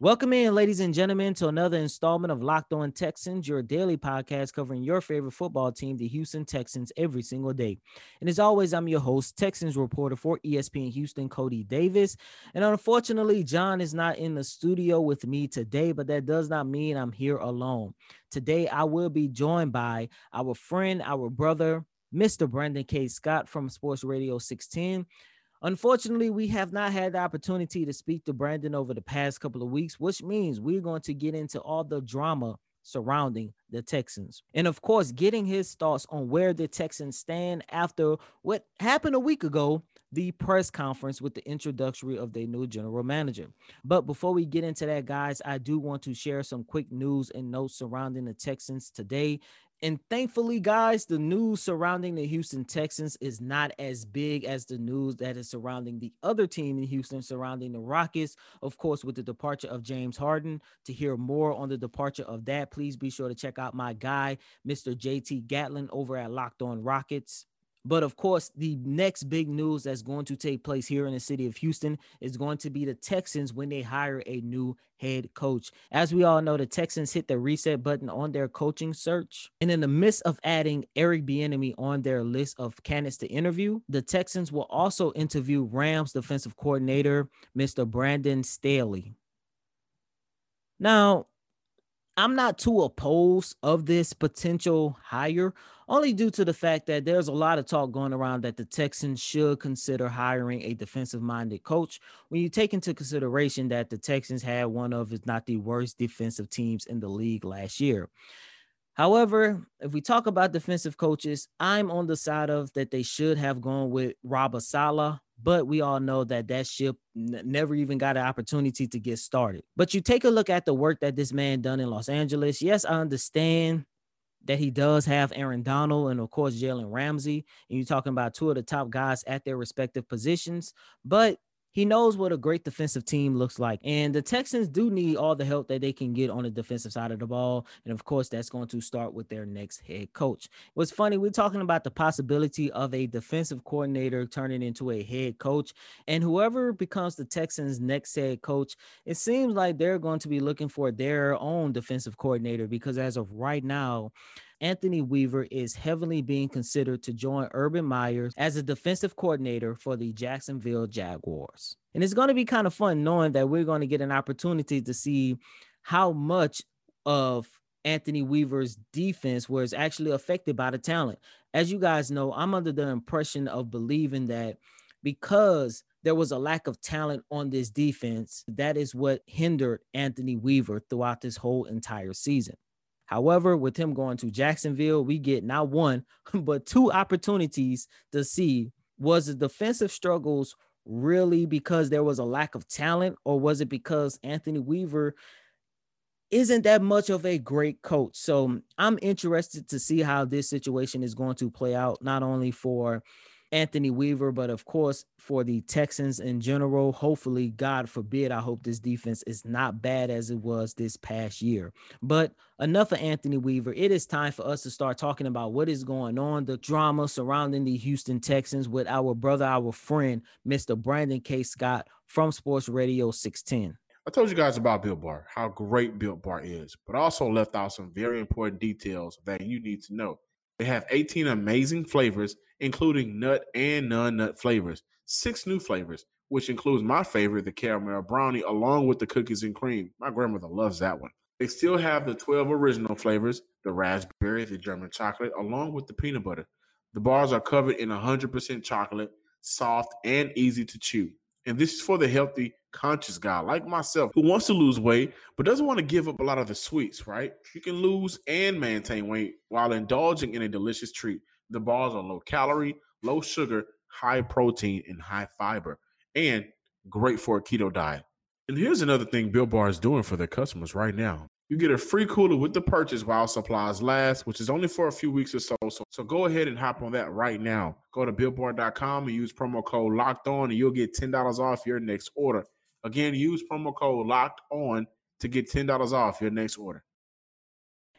Welcome in, ladies and gentlemen, to another installment of Locked On Texans, your daily podcast covering your favorite football team, the Houston Texans, every single day. And as always, I'm your host, Texans reporter for ESPN Houston, Coty Davis. And unfortunately, John is not in the studio with me today, but that does not mean I'm here alone. Today, I will be joined by our friend, our brother, Mr. Brandon K. Scott from Sports Radio 610. Unfortunately, we have not had the opportunity to speak to Brandon over the past couple of weeks, which means we're going to get into all the drama surrounding the Texans. And of course, getting his thoughts on where the Texans stand after what happened a week ago, the press conference with the introductory of their new general manager. But before we get into that, guys, I do want to share some quick news and notes surrounding the Texans today. And thankfully, guys, the news surrounding the Houston Texans is not as big as the news that is surrounding the other team in Houston, surrounding the Rockets. Of course, with the departure of James Harden. To hear more on the departure of that, please be sure to check out my guy, Mr. JT Gatlin, over at Locked On Rockets. But of course, the next big news that's going to take place here in the city of Houston is going to be the Texans when they hire a new head coach. As we all know, the Texans hit the reset button on their coaching search. And in the midst of adding Eric Bieniemy on their list of candidates to interview, the Texans will also interview Rams defensive coordinator, Mr. Brandon Staley. Now, I'm not too opposed of this potential hire, only due to the fact that there's a lot of talk going around that the Texans should consider hiring a defensive minded coach. When you take into consideration that the Texans had one of, if not the worst defensive teams in the league last year. However, if we talk about defensive coaches, I'm on the side of that they should have gone with Robert Saleh but we all know that that ship n- never even got an opportunity to get started. But you take a look at the work that this man done in Los Angeles. Yes, I understand that he does have Aaron Donald and of course Jalen Ramsey, and you're talking about two of the top guys at their respective positions, but he knows what a great defensive team looks like. And the Texans do need all the help that they can get on the defensive side of the ball. And of course, that's going to start with their next head coach. What's funny, we're talking about the possibility of a defensive coordinator turning into a head coach. And whoever becomes the Texans' next head coach, it seems like they're going to be looking for their own defensive coordinator because as of right now, Anthony Weaver is heavily being considered to join Urban Meyer as a defensive coordinator for the Jacksonville Jaguars. And it's going to be kind of fun knowing that we're going to get an opportunity to see how much of Anthony Weaver's defense was actually affected by the talent. As you guys know, I'm under the impression of believing that because there was a lack of talent on this defense, that is what hindered Anthony Weaver throughout this whole entire season. However, with him going to Jacksonville, we get not one, but two opportunities to see was the defensive struggles really because there was a lack of talent, or was it because Anthony Weaver isn't that much of a great coach? So I'm interested to see how this situation is going to play out, not only for Anthony Weaver, but of course for the Texans in general. Hopefully, God forbid, I hope this defense is not bad as it was this past year. But enough of Anthony Weaver. It is time for us to start talking about what is going on, the drama surrounding the Houston Texans with our brother, our friend, Mr. Brandon K. Scott from Sports Radio 610. I told you guys about Built Bar, how great Built Bar is, but also left out some very important details that you need to know. They have 18 amazing flavors, including nut and non nut flavors, six new flavors, which includes my favorite, the caramel brownie, along with the cookies and cream. My grandmother loves that one. They still have the 12 original flavors the raspberry, the German chocolate, along with the peanut butter. The bars are covered in 100% chocolate, soft, and easy to chew. And this is for the healthy, conscious guy like myself who wants to lose weight but doesn't want to give up a lot of the sweets, right? You can lose and maintain weight while indulging in a delicious treat. The bars are low calorie, low sugar, high protein, and high fiber, and great for a keto diet. And here's another thing Built Bar is doing for their customers right now. You get a free cooler with the purchase while supplies last, which is only for a few weeks or so. So, so go ahead and hop on that right now. Go to builtbar.com and use promo code locked on, and you'll get $10 off your next order. Again, use promo code locked on to get $10 off your next order.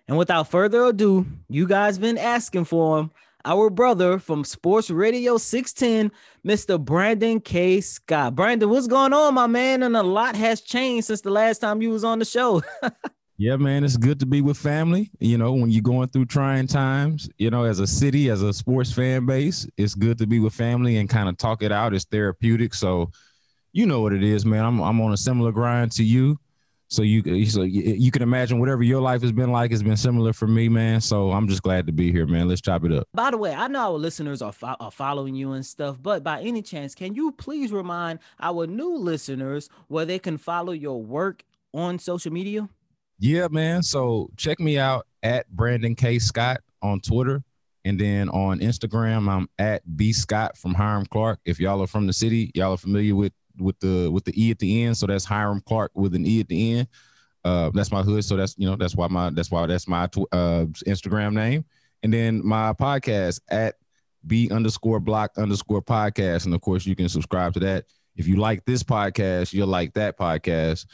And without further ado, you guys been asking for him. Our brother from Sports Radio 610, Mr. Brandon K. Scott. Brandon, what's going on, my man? And a lot has changed since the last time you was on the show. yeah, man, it's good to be with family. You know, when you're going through trying times, you know, as a city, as a sports fan base, it's good to be with family and kind of talk it out. It's therapeutic. So, you know what it is, man. I'm I'm on a similar grind to you. So you so you can imagine whatever your life has been like has been similar for me, man. So I'm just glad to be here, man. Let's chop it up. By the way, I know our listeners are, fo- are following you and stuff, but by any chance, can you please remind our new listeners where they can follow your work on social media? Yeah, man. So check me out at Brandon K Scott on Twitter. And then on Instagram, I'm at B Scott from Hiram Clarke. If y'all are from the city, y'all are familiar with with the with the E at the end. So that's Hiram Clarke with an E at the end. Uh, that's my hood. So that's you know that's why my that's why that's my uh, Instagram name. And then my podcast at B underscore block underscore podcast. And of course, you can subscribe to that. If you like this podcast, you'll like that podcast.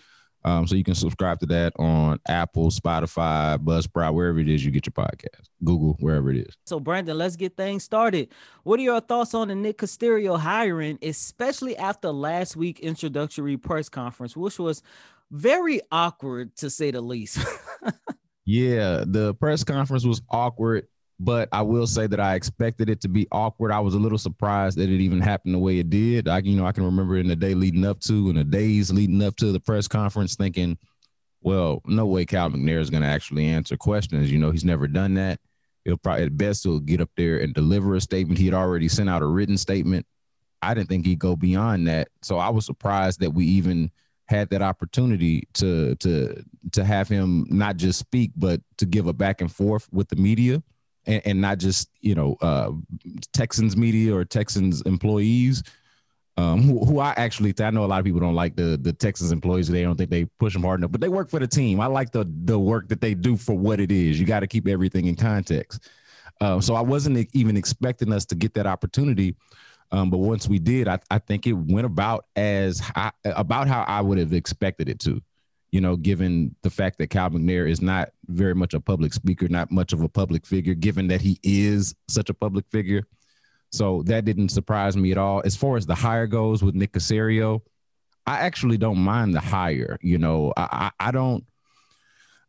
Um, so you can subscribe to that on Apple, Spotify, Buzzsprout, wherever it is you get your podcast, Google, wherever it is. So, Brandon, let's get things started. What are your thoughts on the Nick Caserio hiring, especially after last week introductory press conference, which was very awkward to say the least? yeah, the press conference was awkward but I will say that I expected it to be awkward. I was a little surprised that it even happened the way it did. I, you know, I can remember in the day leading up to, and the days leading up to the press conference, thinking, "Well, no way, Cal McNair is going to actually answer questions. You know, he's never done that. He'll probably at best he'll get up there and deliver a statement. He had already sent out a written statement. I didn't think he'd go beyond that. So I was surprised that we even had that opportunity to to to have him not just speak, but to give a back and forth with the media and, and not just you know uh, Texans media or Texans employees. Um, who, who, I actually I know a lot of people don't like the the Texans employees. They don't think they push them hard enough, but they work for the team. I like the the work that they do for what it is. You got to keep everything in context. Um, so I wasn't even expecting us to get that opportunity, um, but once we did, I, I think it went about as I, about how I would have expected it to you know, given the fact that Cal McNair is not very much a public speaker, not much of a public figure, given that he is such a public figure. So that didn't surprise me at all. As far as the hire goes with Nick Caserio, I actually don't mind the hire. You know, I, I, I don't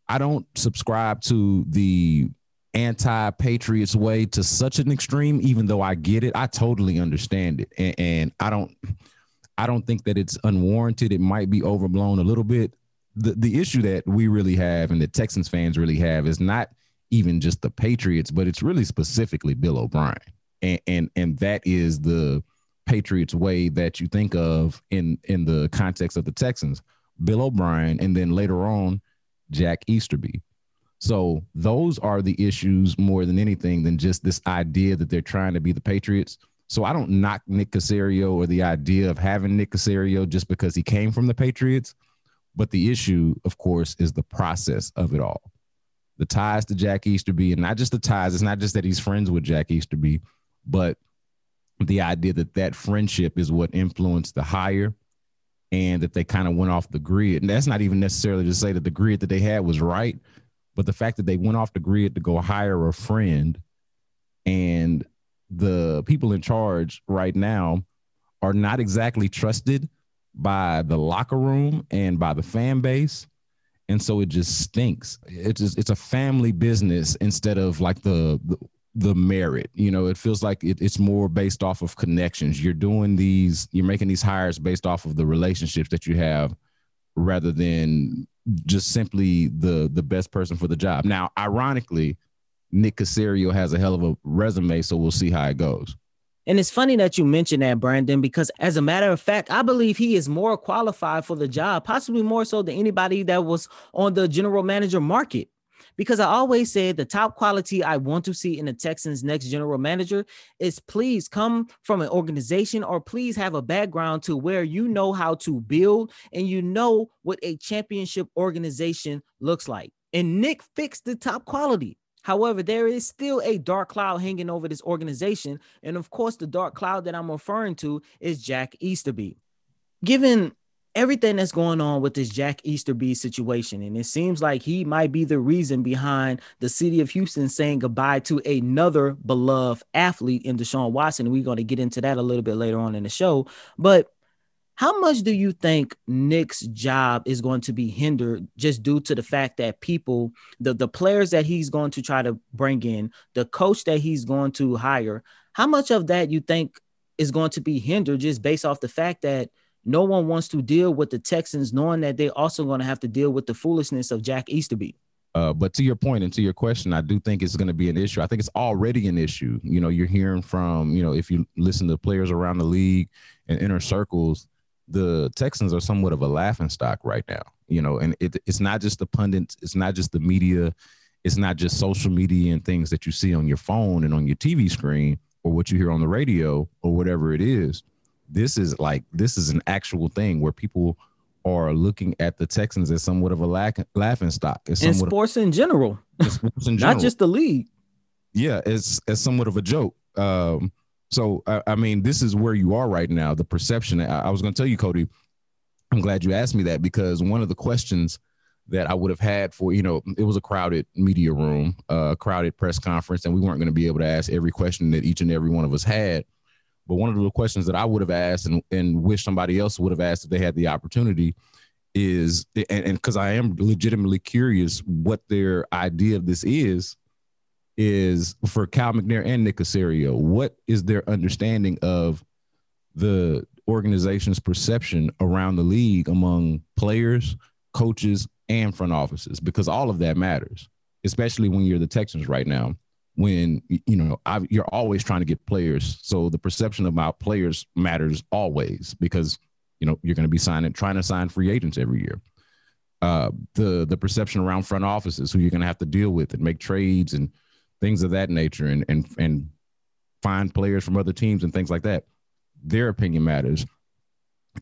I don't subscribe to the anti-patriots way to such an extreme, even though I get it. I totally understand it. And, and I don't I don't think that it's unwarranted. It might be overblown a little bit the the issue that we really have and the Texans fans really have is not even just the Patriots, but it's really specifically Bill O'Brien, and and and that is the Patriots way that you think of in in the context of the Texans, Bill O'Brien, and then later on Jack Easterby. So those are the issues more than anything than just this idea that they're trying to be the Patriots. So I don't knock Nick Caserio or the idea of having Nick Caserio just because he came from the Patriots. But the issue, of course, is the process of it all. The ties to Jack Easterby, and not just the ties, it's not just that he's friends with Jack Easterby, but the idea that that friendship is what influenced the hire and that they kind of went off the grid. And that's not even necessarily to say that the grid that they had was right, but the fact that they went off the grid to go hire a friend and the people in charge right now are not exactly trusted by the locker room and by the fan base. And so it just stinks. It's just, it's a family business instead of like the, the merit. You know, it feels like it, it's more based off of connections. You're doing these, you're making these hires based off of the relationships that you have rather than just simply the the best person for the job. Now, ironically, Nick Caserio has a hell of a resume, so we'll see how it goes. And it's funny that you mentioned that, Brandon, because as a matter of fact, I believe he is more qualified for the job, possibly more so than anybody that was on the general manager market. Because I always say the top quality I want to see in the Texans' next general manager is please come from an organization or please have a background to where you know how to build and you know what a championship organization looks like. And Nick fixed the top quality. However, there is still a dark cloud hanging over this organization. And of course, the dark cloud that I'm referring to is Jack Easterby. Given everything that's going on with this Jack Easterby situation. And it seems like he might be the reason behind the city of Houston saying goodbye to another beloved athlete in Deshaun Watson. We're going to get into that a little bit later on in the show. But how much do you think Nick's job is going to be hindered just due to the fact that people, the, the players that he's going to try to bring in, the coach that he's going to hire, how much of that you think is going to be hindered just based off the fact that no one wants to deal with the Texans, knowing that they're also going to have to deal with the foolishness of Jack Easterby. Uh, but to your point and to your question, I do think it's going to be an issue. I think it's already an issue. You know, you're hearing from, you know, if you listen to players around the league and inner circles, the Texans are somewhat of a laughing stock right now. You know, and it, it's not just the pundits, it's not just the media, it's not just social media and things that you see on your phone and on your TV screen or what you hear on the radio or whatever it is this is like this is an actual thing where people are looking at the Texans as somewhat of a lack, laughing stock. As in sports of, in general, sports in general. not just the league. Yeah, it's as somewhat of a joke. Um, so I, I, mean, this is where you are right now. The perception. I, I was going to tell you, Coty. I'm glad you asked me that because one of the questions that I would have had for you know it was a crowded media room, a uh, crowded press conference, and we weren't going to be able to ask every question that each and every one of us had. But one of the questions that I would have asked and, and wish somebody else would have asked if they had the opportunity is, and because I am legitimately curious what their idea of this is, is for Cal McNair and Nick Caserio, what is their understanding of the organization's perception around the league among players, coaches, and front offices? Because all of that matters, especially when you're the Texans right now when you know I, you're always trying to get players. So the perception about players matters always because you know you're going to be signing trying to sign free agents every year. Uh, the the perception around front offices who you're going to have to deal with and make trades and things of that nature and and and find players from other teams and things like that their opinion matters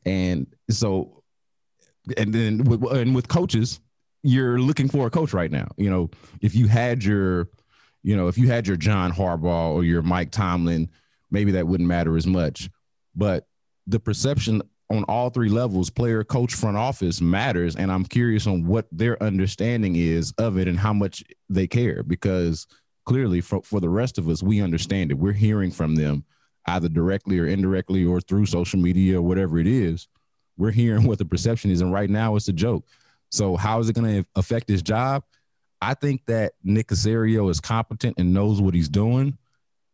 and so and then with, and with coaches you're looking for a coach right now you know if you had your you know, if you had your John Harbaugh or your Mike Tomlin, maybe that wouldn't matter as much. But the perception on all three levels, player, coach, front office matters. And I'm curious on what their understanding is of it and how much they care because clearly for, for the rest of us, we understand it. We're hearing from them either directly or indirectly or through social media or whatever it is. We're hearing what the perception is. And right now it's a joke. So how is it going to affect his job? I think that Nick Caserio is competent and knows what he's doing.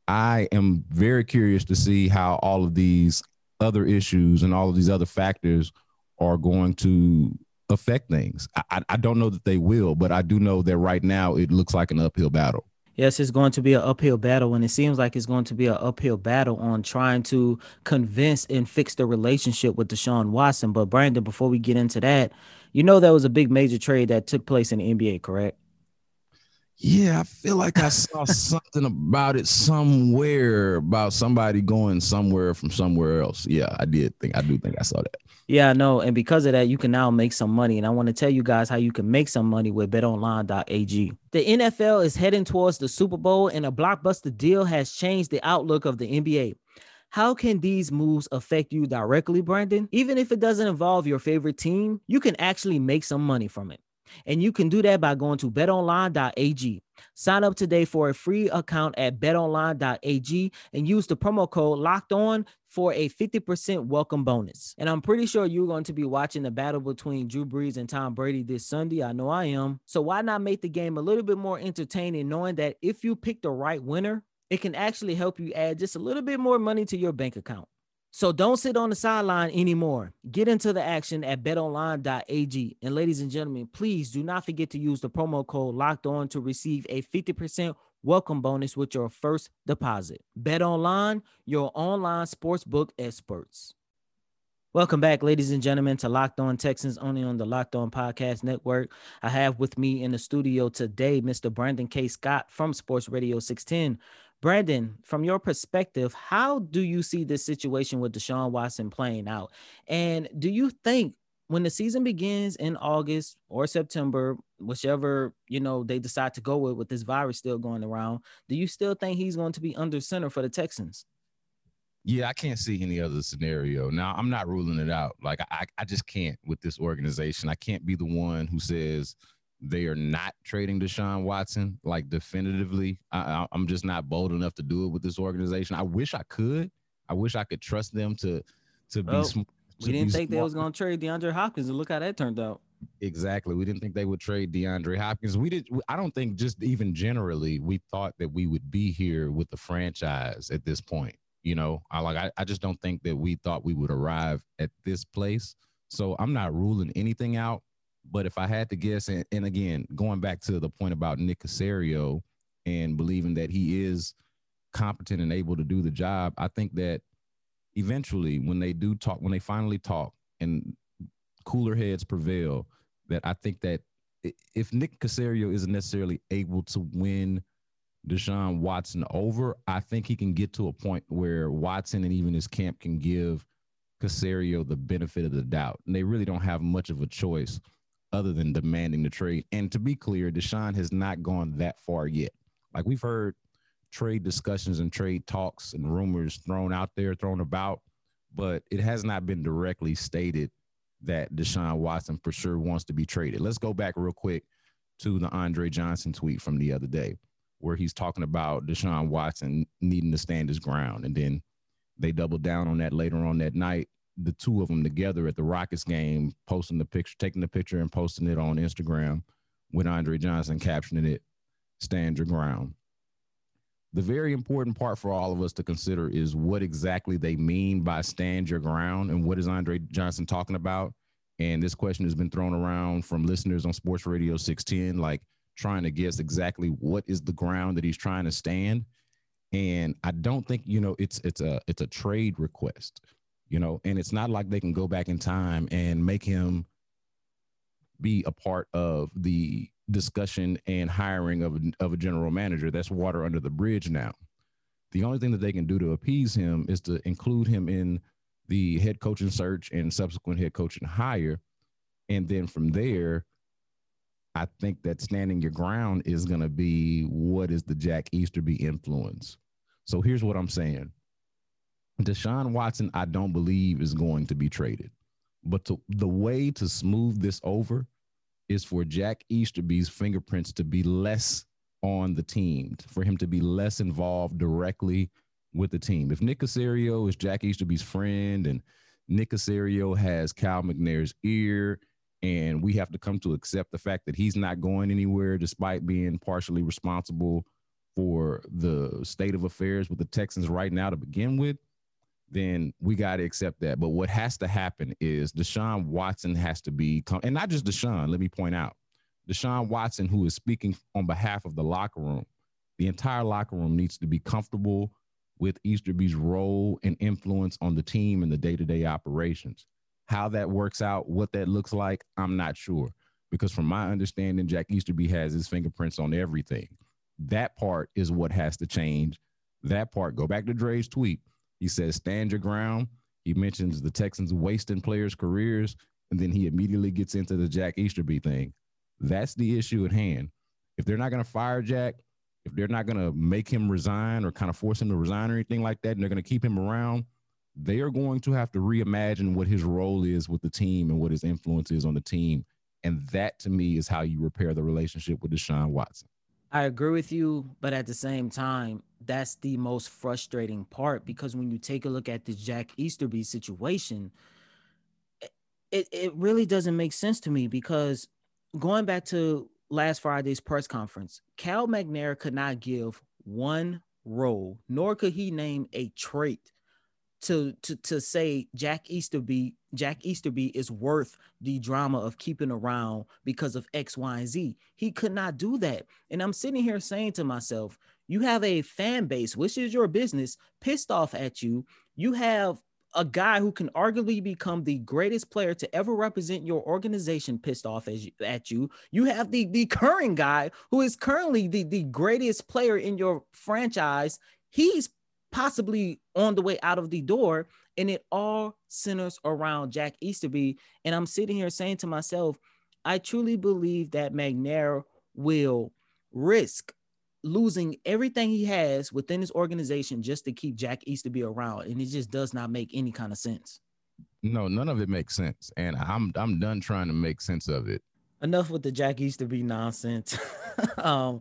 I am very curious to see how all of these other issues and all of these other factors are going to affect things. I, I don't know that they will, but I do know that right now it looks like an uphill battle. Yes, it's going to be an uphill battle, and it seems like it's going to be an uphill battle on trying to convince and fix the relationship with Deshaun Watson. But Brandon, before we get into that, you know that was a big major trade that took place in the NBA, correct? Yeah, I feel like I saw something about it somewhere about somebody going somewhere from somewhere else. Yeah, I did think I do think I saw that. Yeah, know. And because of that, you can now make some money. And I want to tell you guys how you can make some money with betonline.ag. The NFL is heading towards the Super Bowl, and a blockbuster deal has changed the outlook of the NBA. How can these moves affect you directly, Brandon? Even if it doesn't involve your favorite team, you can actually make some money from it. And you can do that by going to betonline.ag. Sign up today for a free account at betonline.ag and use the promo code locked on for a 50% welcome bonus. And I'm pretty sure you're going to be watching the battle between Drew Brees and Tom Brady this Sunday. I know I am. So why not make the game a little bit more entertaining, knowing that if you pick the right winner, it can actually help you add just a little bit more money to your bank account. So don't sit on the sideline anymore. Get into the action at betonline.ag. And ladies and gentlemen, please do not forget to use the promo code locked on to receive a 50% welcome bonus with your first deposit. Bet online, your online sportsbook experts. Welcome back, ladies and gentlemen, to Locked On Texans, only on the Locked On Podcast Network. I have with me in the studio today Mr. Brandon K. Scott from Sports Radio 610. Brandon, from your perspective, how do you see this situation with Deshaun Watson playing out? And do you think when the season begins in August or September, whichever you know they decide to go with with this virus still going around, do you still think he's going to be under center for the Texans? Yeah, I can't see any other scenario. Now, I'm not ruling it out. Like I, I just can't with this organization. I can't be the one who says they are not trading Deshaun Watson like definitively. I, am just not bold enough to do it with this organization. I wish I could. I wish I could trust them to to be. Sm- we didn't think smart. they was going to trade DeAndre Hopkins, and look how that turned out. Exactly. We didn't think they would trade DeAndre Hopkins. We did. I don't think just even generally we thought that we would be here with the franchise at this point. You know, I like I, I just don't think that we thought we would arrive at this place. So I'm not ruling anything out. But if I had to guess, and, and again, going back to the point about Nick Caserio and believing that he is competent and able to do the job, I think that eventually when they do talk, when they finally talk and cooler heads prevail, that I think that if Nick Caserio isn't necessarily able to win Deshaun Watson over, I think he can get to a point where Watson and even his camp can give Caserio the benefit of the doubt. And they really don't have much of a choice other than demanding the trade. And to be clear, Deshaun has not gone that far yet. Like we've heard trade discussions and trade talks and rumors thrown out there, thrown about, but it has not been directly stated that Deshaun Watson for sure wants to be traded. Let's go back real quick to the Andre Johnson tweet from the other day where he's talking about Deshaun Watson needing to stand his ground. And then they doubled down on that later on that night. The two of them together at the Rockets game, posting the picture, taking the picture and posting it on Instagram with Andre Johnson captioning it, stand your ground. The very important part for all of us to consider is what exactly they mean by stand your ground and what is Andre Johnson talking about. And this question has been thrown around from listeners on Sports Radio 610, like, trying to guess exactly what is the ground that he's trying to stand. And I don't think, you know, it's it's a it's a trade request, you know, and it's not like they can go back in time and make him be a part of the discussion and hiring of of a general manager. That's water under the bridge now. The only thing that they can do to appease him is to include him in the head coaching search and subsequent head coaching hire. And then from there, I think that standing your ground is going to be what is the Jack Easterby influence. So here's what I'm saying Deshaun Watson, I don't believe is going to be traded. But to, the way to smooth this over is for Jack Easterby's fingerprints to be less on the team, for him to be less involved directly with the team. If Nick Caserio is Jack Easterby's friend and Nick Caserio has Cal McNair's ear and we have to come to accept the fact that he's not going anywhere despite being partially responsible for the state of affairs with the Texans right now to begin with, then we got to accept that. But what has to happen is Deshaun Watson has to be, and not just Deshaun, let me point out, Deshaun Watson, who is speaking on behalf of the locker room, the entire locker room needs to be comfortable with Easterby's role and influence on the team and the day to day operations. How that works out, what that looks like, I'm not sure. Because from my understanding, Jack Easterby has his fingerprints on everything. That part is what has to change. That part, go back to Dre's tweet. He says, stand your ground. He mentions the Texans wasting players' careers, and then he immediately gets into the Jack Easterby thing. That's the issue at hand. If they're not going to fire Jack, if they're not going to make him resign or kind of force him to resign or anything like that, and they're going to keep him around, they are going to have to reimagine what his role is with the team and what his influence is on the team. And that to me is how you repair the relationship with Deshaun Watson. I agree with you, but at the same time, that's the most frustrating part because when you take a look at the Jack Easterby situation, it, it really doesn't make sense to me because going back to last Friday's press conference, Cal McNair could not give one role, nor could he name a trait to to to say Jack Easterby Jack Easterby is worth the drama of keeping around because of X, Y, and Z. He could not do that. And I'm sitting here saying to myself, you have a fan base, which is your business, pissed off at you. You have a guy who can arguably become the greatest player to ever represent your organization pissed off as you, at you. You have the, the current guy who is currently the, the greatest player in your franchise. He's possibly on the way out of the door. And it all centers around Jack Easterby. And I'm sitting here saying to myself, I truly believe that McNair will risk losing everything he has within his organization just to keep Jack Easterby around, and it just does not make any kind of sense. No, none of it makes sense, and I'm I'm done trying to make sense of it. Enough with the Jack be nonsense. um,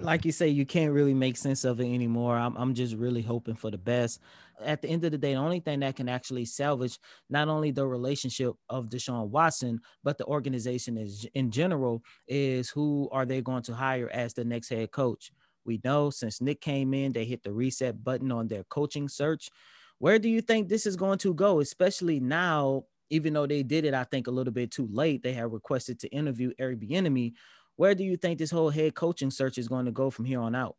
like you say, you can't really make sense of it anymore. I'm I'm just really hoping for the best. At the end of the day, the only thing that can actually salvage not only the relationship of Deshaun Watson, but the organization is in general is who are they going to hire as the next head coach? We know since Nick came in, they hit the reset button on their coaching search. Where do you think this is going to go, especially now? Even though they did it, I think a little bit too late. They had requested to interview Eric Bieniemy. Where do you think this whole head coaching search is going to go from here on out?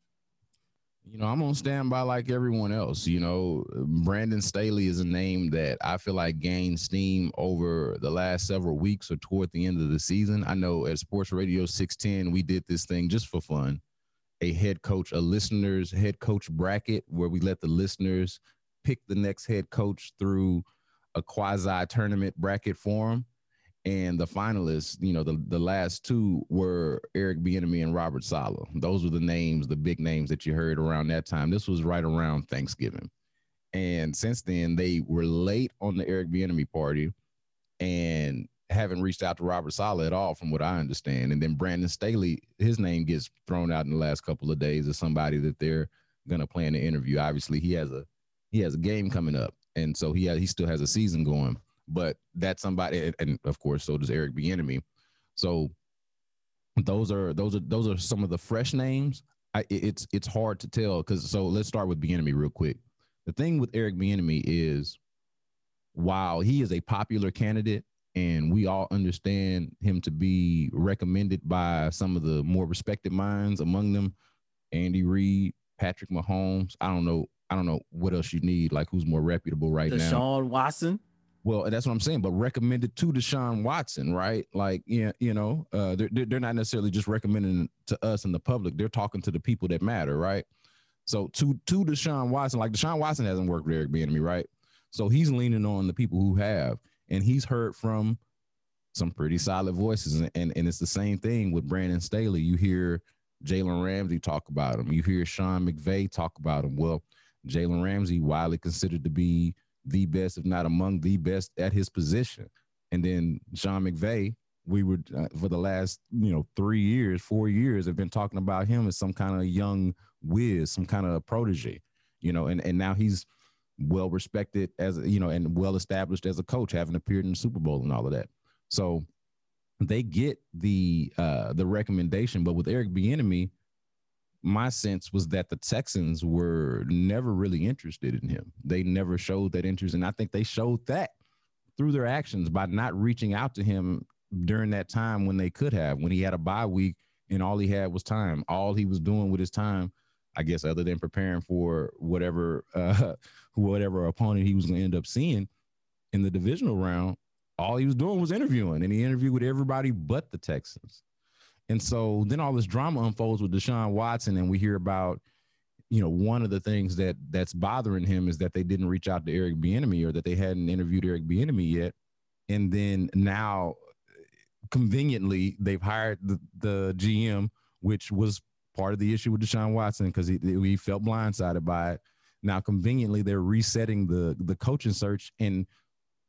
You know, I'm on standby like everyone else. You know, Brandon Staley is a name that I feel like gained steam over the last several weeks or toward the end of the season. I know at Sports Radio 610, we did this thing just for fun a head coach, a listeners head coach bracket where we let the listeners pick the next head coach through a quasi tournament bracket form. And the finalists, you know, the, the last two were Eric Bieniemy and Robert Saleh. Those were the names, the big names that you heard around that time. This was right around Thanksgiving. And since then, they were late on the Eric Bieniemy party. And haven't reached out to Robert Saleh at all, from what I understand. And then Brandon Staley, his name gets thrown out in the last couple of days as somebody that they're gonna plan to interview. Obviously, he has a he has a game coming up, and so he he still has a season going. But that's somebody, and, and of course, so does Eric Bieniemy. So those are those are those are some of the fresh names. I, it's it's hard to tell because so let's start with Bieniemy real quick. The thing with Eric Bieniemy is, while he is a popular candidate and we all understand him to be recommended by some of the more respected minds among them Andy Reid, Patrick Mahomes. I don't know. I don't know what else you need. Like who's more reputable right Deshaun now? Deshaun Watson. Well, that's what I'm saying. But recommended to Deshaun Watson, right? Like, yeah, you know, uh, they're they're not necessarily just recommending to us and the public. They're talking to the people that matter, right? So to to Deshaun Watson, like Deshaun Watson hasn't worked with Eric Bieniemy, right? So he's leaning on the people who have and he's heard from some pretty solid voices. And, and, and it's the same thing with Brandon Staley. You hear Jalen Ramsey talk about him. You hear Sean McVay talk about him. Well, Jalen Ramsey, widely considered to be the best, if not among the best at his position. And then Sean McVay, we were uh, for the last you know three years, four years, have been talking about him as some kind of young whiz, some kind of protege, you know. And and now he's well respected as you know and well established as a coach, having appeared in the Super Bowl and all of that. So they get the uh the recommendation, but with Eric Bieniemy, my sense was that the Texans were never really interested in him. They never showed that interest, and I think they showed that through their actions by not reaching out to him during that time when they could have, when he had a bye week and all he had was time. All he was doing with his time I guess, other than preparing for whatever uh, whatever opponent he was going to end up seeing in the divisional round, all he was doing was interviewing, and he interviewed with everybody but the Texans. And so then all this drama unfolds with Deshaun Watson, and we hear about, you know, one of the things that that's bothering him is that they didn't reach out to Eric Bieniemy or that they hadn't interviewed Eric Bieniemy yet, and then now, conveniently, they've hired the, the GM, which was part of the issue with Deshaun Watson because he, he felt blindsided by it. Now, conveniently, they're resetting the the coaching search, and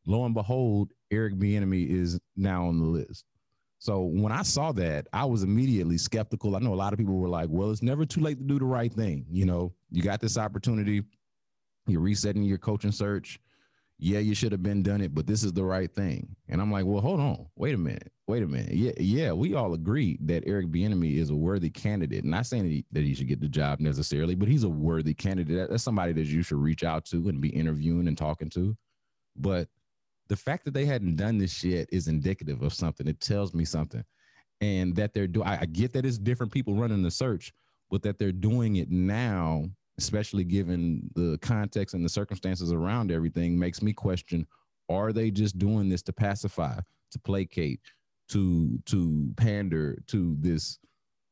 lo and behold, Eric Bieniemy is now on the list. So when I saw that, I was immediately skeptical. I know a lot of people were like, "Well, it's never too late to do the right thing." You know, you got this opportunity. You're resetting your coaching search yeah, you should have been done it, but this is the right thing. And I'm like, well, hold on, wait a minute, wait a minute. Yeah, yeah, we all agree that Eric Bieniemy is a worthy candidate. Not saying that he, that he should get the job necessarily, but he's a worthy candidate. That's somebody that you should reach out to and be interviewing and talking to. But the fact that they hadn't done this yet is indicative of something. It tells me something, and that they're doing. I get that it's different people running the search, but that they're doing it now especially given the context and the circumstances around everything, makes me question: Are they just doing this to pacify, to placate, to to pander to this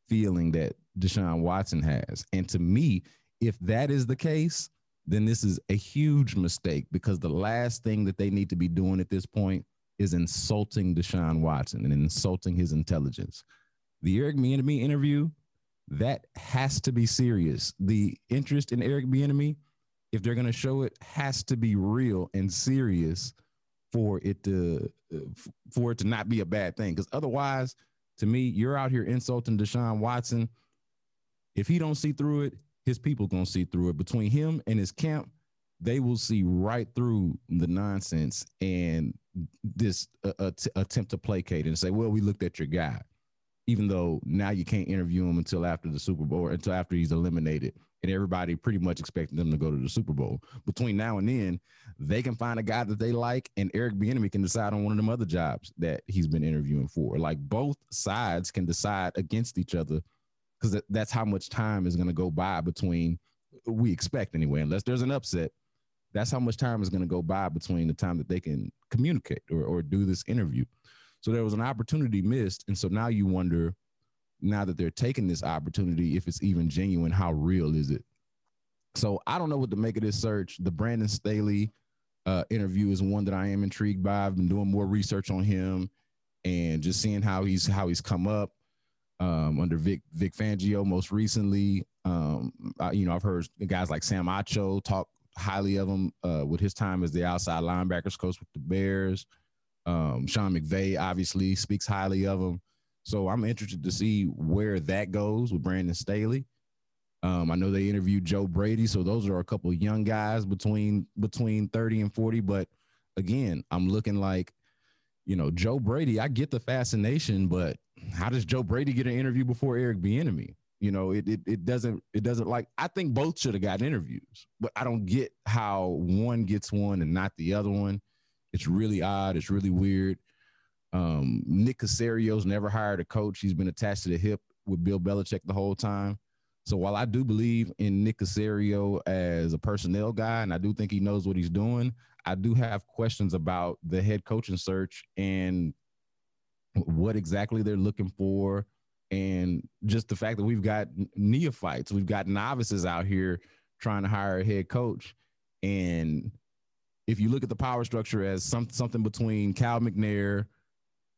feeling that Deshaun Watson has? And to me, if that is the case, then this is a huge mistake because the last thing that they need to be doing at this point is insulting Deshaun Watson and insulting his intelligence. The Eric Bieniemy interview that has to be serious. The interest in Eric Bieniemy, if they're going to show it, has to be real and serious for it to uh, for it to not be a bad thing. Because otherwise, to me, you're out here insulting Deshaun Watson. If he don't see through it, his people gonna see through it. Between him and his camp, they will see right through the nonsense and this uh, att- attempt to placate and say, "Well, we looked at your guy." even though now you can't interview him until after the Super Bowl, until after he's eliminated, and everybody pretty much expecting them to go to the Super Bowl. Between now and then, they can find a guy that they like, and Eric Bieniemy can decide on one of them other jobs that he's been interviewing for. Like both sides can decide against each other because that's how much time is going to go by between we expect anyway, unless there's an upset. That's how much time is going to go by between the time that they can communicate or, or do this interview. So there was an opportunity missed. And so now you wonder, now that they're taking this opportunity, if it's even genuine, how real is it? So I don't know what to make of this search. The Brandon Staley uh, interview is one that I am intrigued by. I've been doing more research on him and just seeing how he's how he's come up um, under Vic Vic Fangio most recently. Um, I, you know, I've heard guys like Sam Acho talk highly of him uh, with his time as the outside linebackers coach with the Bears. Um, Sean McVay obviously speaks highly of him. So I'm interested to see where that goes with Brandon Staley. Um, I know they interviewed Joe Brady, so those are a couple young guys between between 30 and 40. But again, I'm looking like, you know, Joe Brady. I get the fascination, but how does Joe Brady get an interview before Eric Bieniemy? You know, it it, it doesn't it doesn't like. I think both should have gotten interviews, but I don't get how one gets one and not the other one. It's really odd. It's really weird. Um, Nick Caserio's never hired a coach. He's been attached to the hip with Bill Belichick the whole time. So while I do believe in Nick Caserio as a personnel guy, and I do think he knows what he's doing, I do have questions about the head coaching search and what exactly they're looking for, and just the fact that we've got neophytes, we've got novices out here trying to hire a head coach, and if you look at the power structure as some, something between Cal McNair,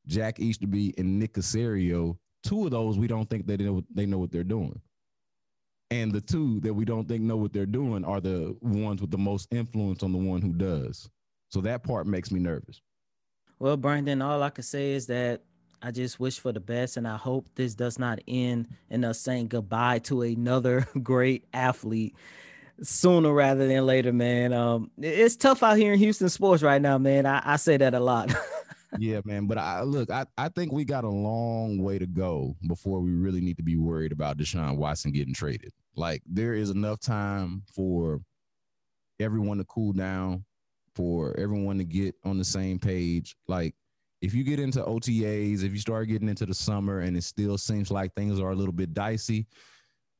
Jack Easterby, and Nick Caserio, two of those we don't think they know, they know what they're doing. And the two that we don't think know what they're doing are the ones with the most influence on the one who does. So that part makes me nervous. Well, Brandon, all I can say is that I just wish for the best, and I hope this does not end in us saying goodbye to another great athlete sooner rather than later, man. Um, it's tough out here in Houston sports right now, man. I, I say that a lot. yeah, man. But I look, I, I think we got a long way to go before we really need to be worried about Deshaun Watson getting traded. Like there is enough time for everyone to cool down, for everyone to get on the same page. Like if you get into OTAs, if you start getting into the summer and it still seems like things are a little bit dicey,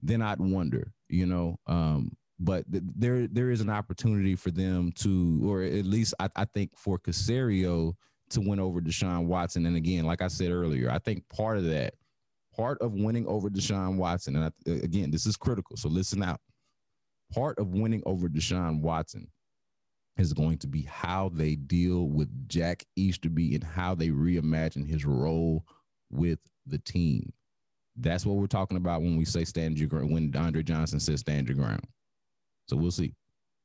then I'd wonder, you know. Um, but th- there there is an opportunity for them to, or at least I, I think for Caserio to win over Deshaun Watson. And again, like I said earlier, I think part of that, part of winning over Deshaun Watson, and I, again, this is critical. So listen out. Part of winning over Deshaun Watson is going to be how they deal with Jack Easterby and how they reimagine his role with the team. That's what we're talking about when we say stand your ground. When Andre Johnson says stand your ground. So we'll see.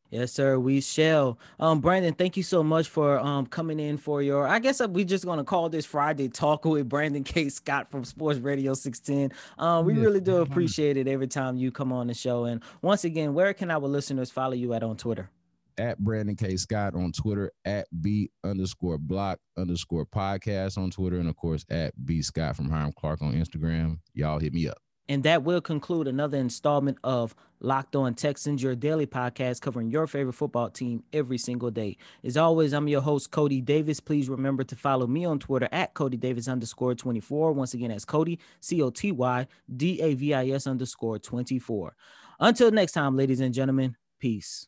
Yes, sir. We shall. Um, Brandon, thank you so much for um coming in for your. I guess we're just gonna call this Friday talk with Brandon K. Scott from Sports Radio 610. Um, we really do appreciate it every time you come on the show. And once again, where can our listeners follow you at on Twitter? At Brandon K. Scott on Twitter, at B underscore block underscore podcast on Twitter, and of course at B Scott from Hiram Clarke on Instagram. Y'all hit me up. And that will conclude another installment of Locked On Texans, your daily podcast covering your favorite football team every single day. As always, I'm your host, Coty Davis. Please remember to follow me on Twitter at Coty Davis underscore 24. Once again, that's Coty, C O T Y D A V I S underscore 24. Until next time, ladies and gentlemen, peace.